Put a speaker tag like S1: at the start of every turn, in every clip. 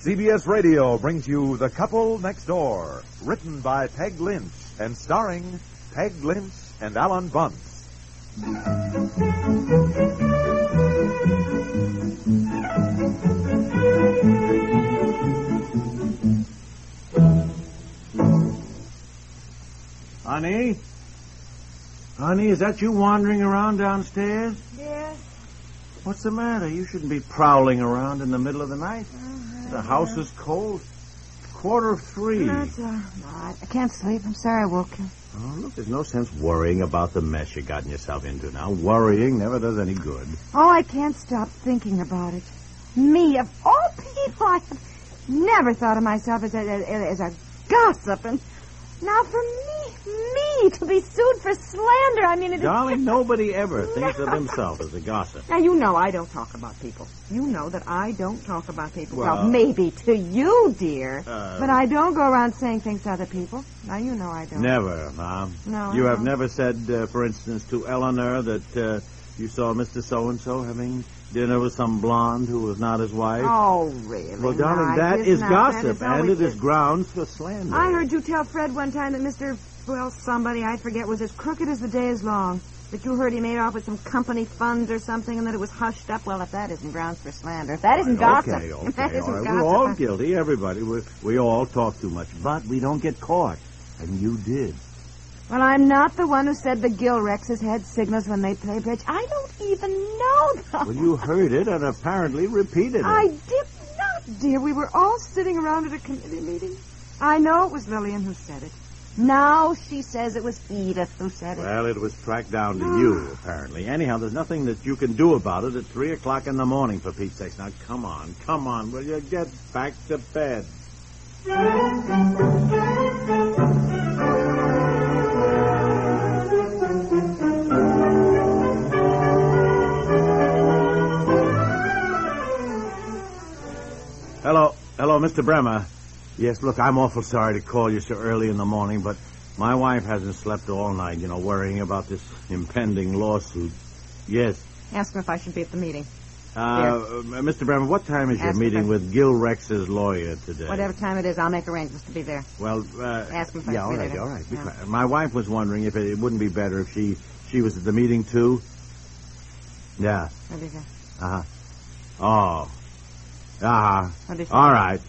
S1: CBS Radio brings you The Couple Next Door, written by Peg Lynch and starring Peg Lynch and Alan Bunce.
S2: Honey? Honey, is that you wandering around downstairs?
S3: Yes.
S2: What's the matter? You shouldn't be prowling around in the middle of the night. Mm. The house is cold. Quarter of three.
S3: That's all right. I can't sleep. I'm sorry I woke you.
S2: Oh, look, there's no sense worrying about the mess you've gotten yourself into now. Worrying never does any good.
S3: Oh, I can't stop thinking about it. Me, of all people, I have never thought of myself as a, as a gossip. And now for me, me, to be sued for slander, I mean, it is...
S2: Darling, nobody ever thinks of himself as a gossip.
S3: Now, you know I don't talk about people. You know that I don't talk about people. Well,
S2: Well-
S3: maybe to you, dear.
S2: Uh,
S3: but I don't go around saying things to other people. Now, you know I don't.
S2: Never, Mom.
S3: No,
S2: You
S3: I
S2: have
S3: don't.
S2: never said, uh, for instance, to Eleanor that uh, you saw Mr. So-and-so having dinner with some blonde who was not his wife?
S3: Oh, really?
S2: Well, darling,
S3: Now,
S2: that
S3: it's
S2: is gossip, and it is grounds for slander.
S3: I heard you tell Fred one time that Mr. Well, somebody, I forget, was as crooked as the day is long. That you heard he made off with some company funds or something and that it was hushed up. Well, if that isn't grounds for slander, if that isn't gossip,
S2: Okay, okay,
S3: if that
S2: all
S3: isn't
S2: right.
S3: gossip.
S2: We're all guilty, everybody. We, we all talk too much, but we don't get caught. And you did.
S3: Well, I'm not the one who said the Gilrexes had signals when they play bridge. I don't even know them.
S2: Well, you heard it and apparently repeated it.
S3: I did not, dear. We were all sitting around at a committee meeting. I know it was Lillian who said it. Now she says it was Edith who said it.
S2: Well, it was tracked down to you, ah. apparently. Anyhow, there's nothing that you can do about it at 3 o'clock in the morning, for Pete's sake. Now, come on, come on. Will you get back to bed? Hello, hello, Mr. Bremer. Yes, look, I'm awful sorry to call you so early in the morning, but my wife hasn't slept all night, you know, worrying about this impending lawsuit. Yes.
S3: Ask him if I should be at the meeting.
S2: Uh, Mr. Bremer, what time is your meeting with Gilrex's lawyer today?
S3: Whatever time it is, I'll make arrangements to be there.
S2: Well, uh,
S3: Ask him if I
S2: yeah, all
S3: should be
S2: right, all right.
S3: Yeah.
S2: My wife was wondering if it, it wouldn't be better if she she was at the meeting too. Yeah.
S3: What is it?
S2: Uh huh. Oh. Uh huh.
S3: What is it?
S2: All right.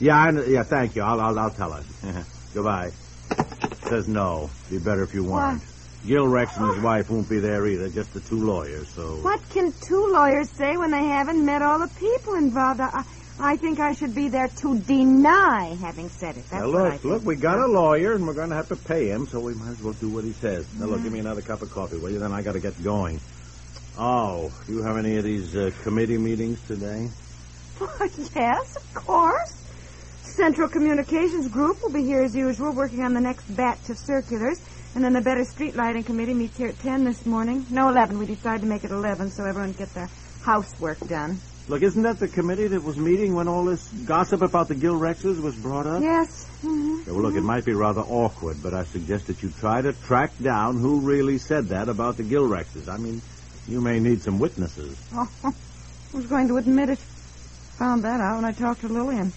S2: Yeah, I, yeah. Thank you. I'll I'll, I'll tell her. Goodbye. Says no. Be better if you weren't. Gilrex and his wife won't be there either. Just the two lawyers. So.
S3: What can two lawyers say when they haven't met all the people involved? I, I think I should be there to deny having said it. That's
S2: Now
S3: what I
S2: look,
S3: think.
S2: look, we got a lawyer and we're going to have to pay him, so we might as well do what he says. Now look, give me another cup of coffee, will you? Then I got to get going. Oh, do you have any of these uh, committee meetings today?
S3: Yes, of course. Central Communications Group will be here as usual, working on the next batch of circulars. And then the Better Street Lighting Committee meets here at 10 this morning. No, 11. We decided to make it 11 so everyone can get their housework done.
S2: Look, isn't that the committee that was meeting when all this gossip about the Gilrexes was brought up?
S3: Yes. hmm
S2: Yeah, well, look, it might be rather awkward, but I suggest that you try to track down who really said that about the Gilrexes. I mean, you may need some witnesses.
S3: Oh, who's going to admit it? Found that out when I talked to Lillian.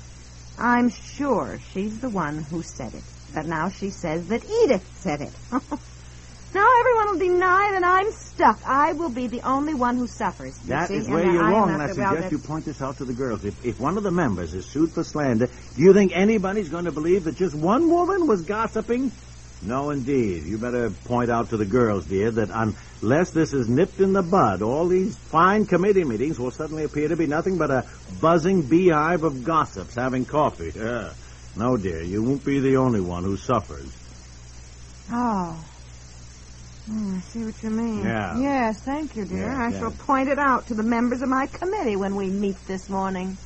S3: I'm sure she's the one who said it. But now she says that Edith said it. now everyone will deny, that I'm stuck. I will be the only one who suffers. You
S2: That
S3: see?
S2: is
S3: And
S2: where
S3: I-
S2: you're
S3: I'm
S2: wrong, and I
S3: well,
S2: suggest you point this out to the girls. If, if one of the members is sued for slander, do you think anybody's going to believe that just one woman was gossiping? No, indeed. You better point out to the girls, dear, that unless this is nipped in the bud, all these fine committee meetings will suddenly appear to be nothing but a buzzing beehive of gossips having coffee. Yeah. No, dear, you won't be the only one who suffers.
S3: Oh. Hmm, I see what you mean.
S2: Yeah.
S3: Yes, thank you, dear.
S2: Yeah,
S3: I
S2: yeah.
S3: shall point it out to the members of my committee when we meet this morning.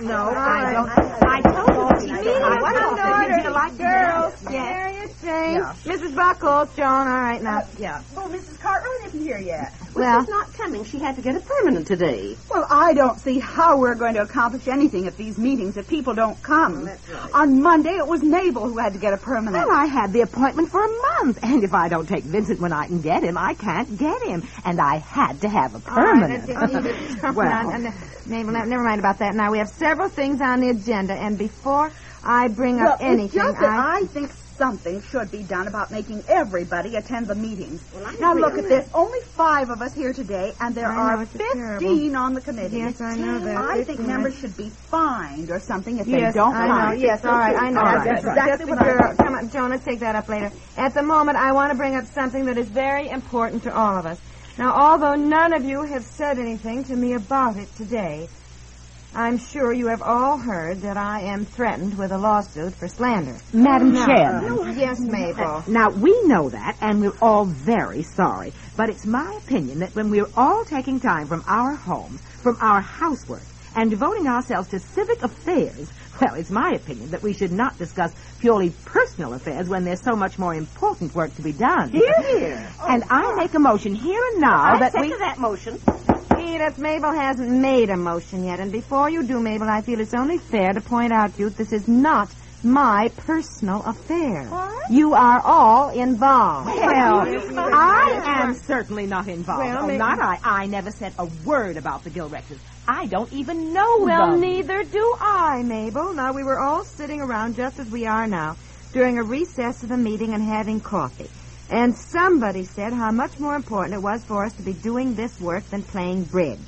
S4: No, I don't. I told you. I
S3: Meeting
S4: want to
S3: like girls. You Jane. Mrs. Buckles, Joan, all right now.
S4: Yeah. Oh, Mrs. Cartwright isn't here yet.
S3: Well-
S4: not She had to get a permanent today.
S5: Well, I don't see how we're going to accomplish anything at these meetings if people don't come. On Monday, it was Mabel who had to get a permanent.
S6: Well, I had the appointment for a month, and if I don't take Vincent when I can get him, I can't get him, and I had to have a oh,
S3: permanent. Right, leave it.
S6: well,
S3: Mabel, never mind about that. Now, we have several things on the agenda, and before I bring
S5: well,
S3: up anything,
S5: that I... think something should be done about making everybody attend the meetings. now, look at this. Only five of us here today, and there
S3: I
S5: are
S3: it's
S5: 15
S3: terrible.
S5: on the committee.
S3: Yes, I know that.
S5: I think
S3: 15.
S5: members should be fined or something if
S3: Yes,
S5: they don't
S3: I know. Yes, all right, I know.
S5: All
S3: That's,
S5: right,
S3: that's
S5: that's
S3: exactly
S5: what
S3: what
S5: I
S3: girl. Come on, Joan, let's take that up later. At the moment, I want to bring up something that is very important to all of us. Now, although none of you have said anything to me about it today, I'm sure you have all heard that I am threatened with a lawsuit for slander.
S6: Madam
S3: Chair.
S6: Chairman.
S3: Yes, Mabel.
S6: Now, we know that, and we're all very sorry. But it's my opinion that when we're all taking time from our homes, from our housework, and devoting ourselves to civic affairs, well, it's my opinion that we should not discuss purely personal affairs when there's so much more important work to be done.
S4: Here, here.
S6: And I oh, make a motion here and now
S4: I
S6: that
S4: second
S6: we...
S4: that motion.
S3: Edith, Mabel hasn't made a motion yet, and before you do, Mabel, I feel it's only fair to point out to you that this is not my personal affair.
S4: What?
S3: You are all involved.
S6: Well, I am certainly not involved.
S3: Well,
S6: oh, not I. I never said a word about the Gilrexes. I don't even know
S3: Well,
S6: them.
S3: neither do I, Mabel. Now, we were all sitting around just as we are now during a recess of the meeting and having coffee. And somebody said how much more important it was for us to be doing this work than playing bridge.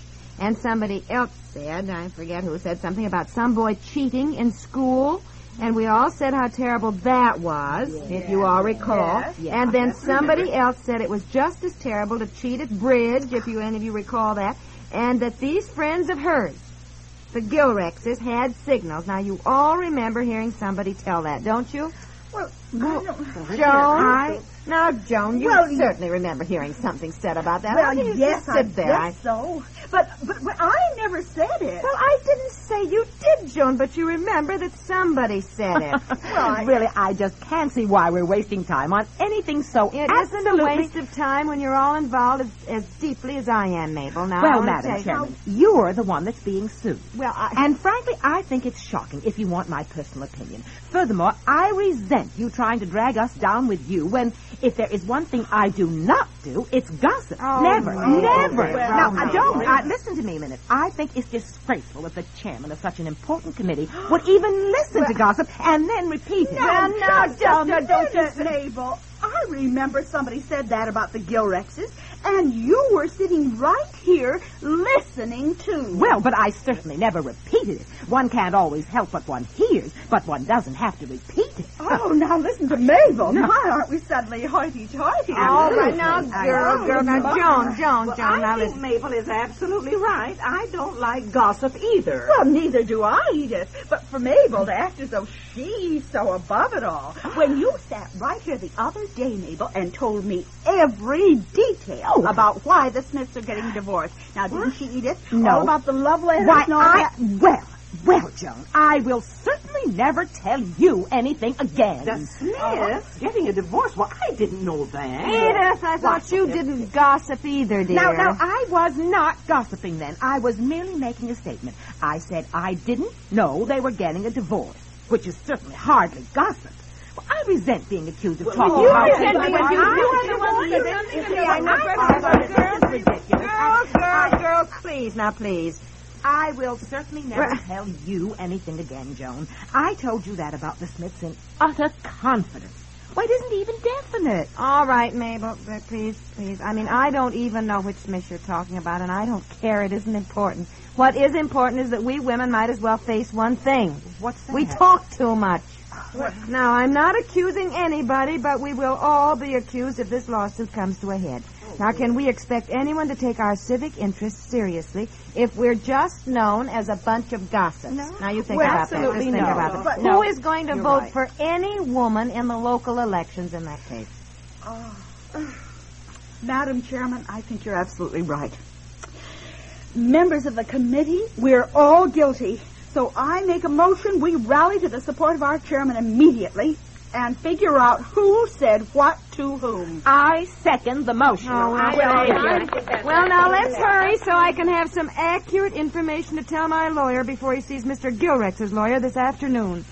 S3: And somebody else said, I forget who said something about some boy cheating in school. And we all said how terrible that was, if you all recall. Yes. And then somebody else said it was just as terrible to cheat at bridge, if you any of you recall that. And that these friends of hers, the Gilrexes had signals. Now, you all remember hearing somebody tell that, don't you?
S5: Well,
S3: I don't. I... Now, Joan, you
S5: Well, you-
S3: certainly remember hearing something said about that.
S5: Well,
S3: you
S5: yes, I
S3: there? I-
S5: guess so. But, but, but I never said it.
S3: Well, I didn't say you did, Joan, but you remember that somebody said it.
S6: well, really, I just can't see why we're wasting time on anything so
S3: It isn't a waste of time when you're all involved as, as deeply as I am, Mabel. Now,
S6: Well, Madam
S3: you-
S6: Chairman, you're the one that's being sued.
S3: Well, I...
S6: And frankly, I think it's shocking, if you want my personal opinion. Furthermore, I resent you trying to drag us down with you when, if there is one thing I do not do, it's gossip.
S3: Oh,
S6: never,
S3: no.
S6: never.
S3: Well,
S6: now,
S3: no.
S6: uh, don't, uh, listen to me a minute. I think it's disgraceful that the chairman of such an important committee would even listen to gossip and then repeat it.
S5: Well, now, just
S6: a
S5: a don't
S6: minute.
S5: Mabel. I remember somebody said that about the Gilrexes, and you were sitting right here listening too.
S6: Well, but I certainly never repeated it. One can't always help what one hears, but one doesn't have to repeat
S5: Oh, now listen to Mabel. My, aren't we suddenly hoity-toity?
S3: All right, now, girl, oh, girl, now, Joan, Joan,
S4: Well,
S3: Joan, now
S4: I think
S3: listen.
S4: Mabel is absolutely right. I don't like gossip either.
S5: Well, neither do I, Edith. But for Mabel to act as though she's so above it all. When you sat right here the other day, Mabel, and told me every detail oh. about why the Smiths are getting divorced. Now, didn't she, Edith?
S6: No.
S5: All about the love letters
S6: Why,
S5: and all
S6: I,
S5: that.
S6: well, well, Joan, I will certainly never tell you anything again.
S4: The Smiths uh-huh. getting a divorce? Well, I didn't know that.
S3: Edith, I thought you didn't gossip either, dear.
S6: Now, now, I was not gossiping then. I was merely making a statement. I said I didn't know they were getting a divorce, which is certainly hardly gossip. Well, I resent being accused of talking
S4: you
S6: about
S4: resent being accused- you resent being
S6: You see, I know perfectly well that ridiculous.
S4: Girls, girls, girls, please, now please.
S6: I will certainly never tell you anything again, Joan. I told you that about the Smiths in utter confidence. Why, it isn't even definite.
S3: All right, Mabel, but please, please. I mean, I don't even know which Smith you're talking about, and I don't care. It isn't important. What is important is that we women might as well face one thing.
S6: What's that?
S3: We talk too much. Now, I'm not accusing anybody, but we will all be accused if this lawsuit comes to a head. Now, can we expect anyone to take our civic interests seriously if we're just known as a bunch of gossips?
S6: No.
S3: Now, you think
S6: Well,
S3: about that.
S6: absolutely
S3: think about it.
S6: But
S3: Who
S6: no,
S3: is going to
S6: you're
S3: vote
S6: right.
S3: for any woman in the local elections in that case? Ah.
S5: Madam Chairman, I think you're absolutely right. Members of the committee, we're all guilty. So I make a motion, we rally to the support of our chairman immediately and figure out who said what to whom.
S6: I second the motion.
S3: Oh, well,
S6: I
S3: well, well, now let's hurry so I can have some accurate information to tell my lawyer before he sees Mr. Gilrex's lawyer this afternoon.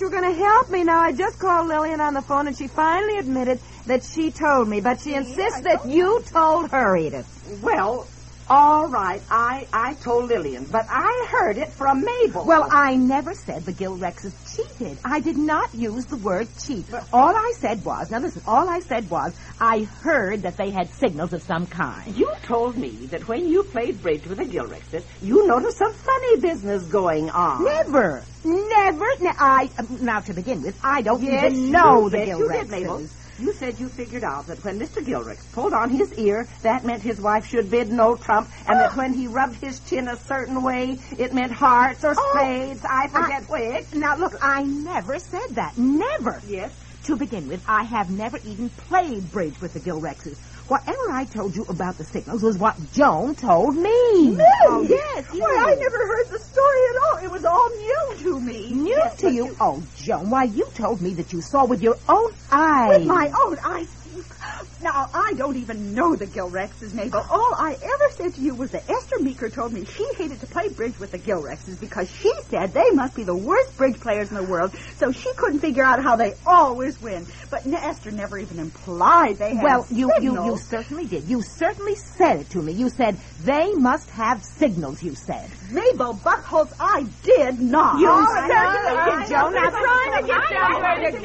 S3: Thought you were going to help me. Now, I just called Lillian on the phone, and she finally admitted that she told me, but she insists that you told her, Edith.
S4: Well, all right. I, I told Lillian, but I heard it from Mabel.
S6: Well, I never said the Gilrexes cheated. I did not use the word cheat. All I said was, now listen, all I said was, I heard that they had signals of some kind.
S4: you told me that when you played bridge with the Gilrexes, you noticed some funny business going on.
S6: Never, never. Ne- I um, now to begin with, I don't
S4: Yes,
S6: even know the
S4: did. You did,
S6: Gilrexes.
S4: Mabel. You said you figured out that when Mr. Gilrex pulled on his ear, that meant his wife should bid no trump, and that when he rubbed his chin a certain way, it meant hearts or
S6: Oh,
S4: spades. I forget which.
S6: Now look, I never said that. Never.
S4: Yes.
S6: To begin with, I have never even played bridge with the Gilrexes. Whatever I told you about the signals was what Joan told me.
S5: Oh,
S6: yes, yes.
S5: Why, I never heard the story at all. It was all new to me.
S6: New
S5: Yes,
S6: to
S5: but
S6: you? Oh, Joan, why, you told me that you saw with your own eyes.
S5: With my own eyes. Now, I don't even know the Gilrexes, Mabel. All I ever said to you was that Esther Meeker told me she hated to play bridge with the Gilrexes because she said they must be the worst bridge players in the world, so she couldn't figure out how they always win. But Esther never even implied they had
S6: Well, you, you, you certainly did. You certainly said it to me. You said, they must have signals, you said.
S5: Mabel Buckholz, I did not.
S6: You
S5: Oh,
S6: certainly
S5: I
S6: did, Joan.
S5: I
S6: Now, trying to get down where the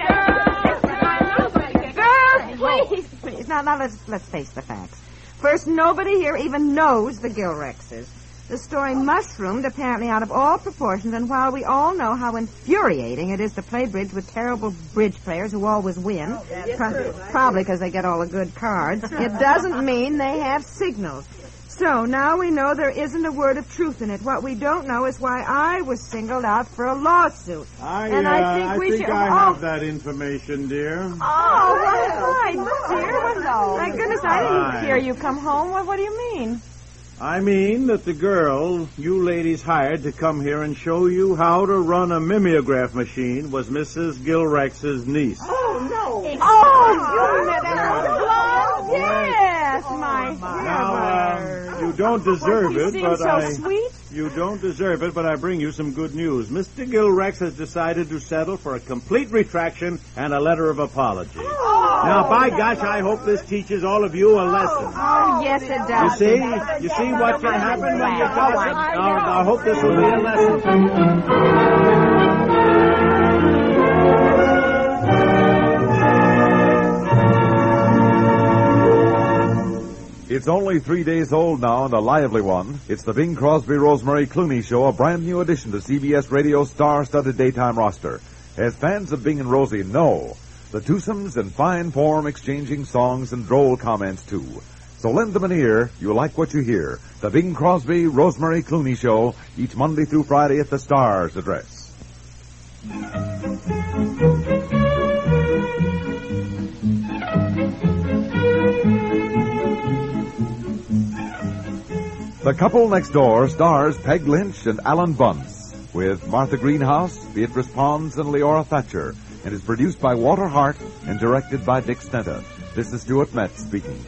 S3: Girls, please, Now, now let's let's face the facts. First, nobody here even knows the Gilrexes. The story mushroomed apparently out of all proportions, and while we all know how infuriating it is to play bridge with terrible bridge players who always win, pro- probably because they get all the good cards, it doesn't mean they have signals. So now we know there isn't a word of truth in it. What we don't know is why I was singled out for a lawsuit.
S7: I,
S3: and
S7: uh,
S3: I think we
S7: think
S3: should.
S7: I
S3: oh,
S7: have that information, dear.
S3: Oh, well, hi, dear. What, my goodness, I didn't
S7: Hi.
S3: hear you come home. What, what do you mean?
S7: I mean that the girl you ladies hired to come here and show you how to run a mimeograph machine was Mrs. Gilrex's niece.
S5: Oh, no.
S3: Oh, you met Oh, yes, my
S7: Now, uh, you don't deserve it, but
S3: so
S7: I...
S3: sweet.
S7: You don't deserve it, but I bring you some good news. Mr. Gilrex has decided to settle for a complete retraction and a letter of apology. Now, by gosh, I hope this teaches all of you a lesson.
S3: Oh, yes, it does.
S7: You see? You see what can happen when you? Now, I hope this will be a lesson.
S1: It's only three days old now and a lively one. It's the Bing Crosby Rosemary Clooney Show, a brand new addition to CBS Radio's star-studded daytime roster. As fans of Bing and Rosie know, the twosomes in fine form exchanging songs and droll comments too. So lend them an ear. You'll like what you hear. The Bing Crosby Rosemary Clooney Show, each Monday through Friday at the Stars address. The Couple Next Door stars Peg Lynch and Alan Bunce, with Martha Greenhouse, Beatrice Pons, and Leora Thatcher, and is produced by Walter Hart and directed by Dick Stenta. This is Stuart Metz speaking.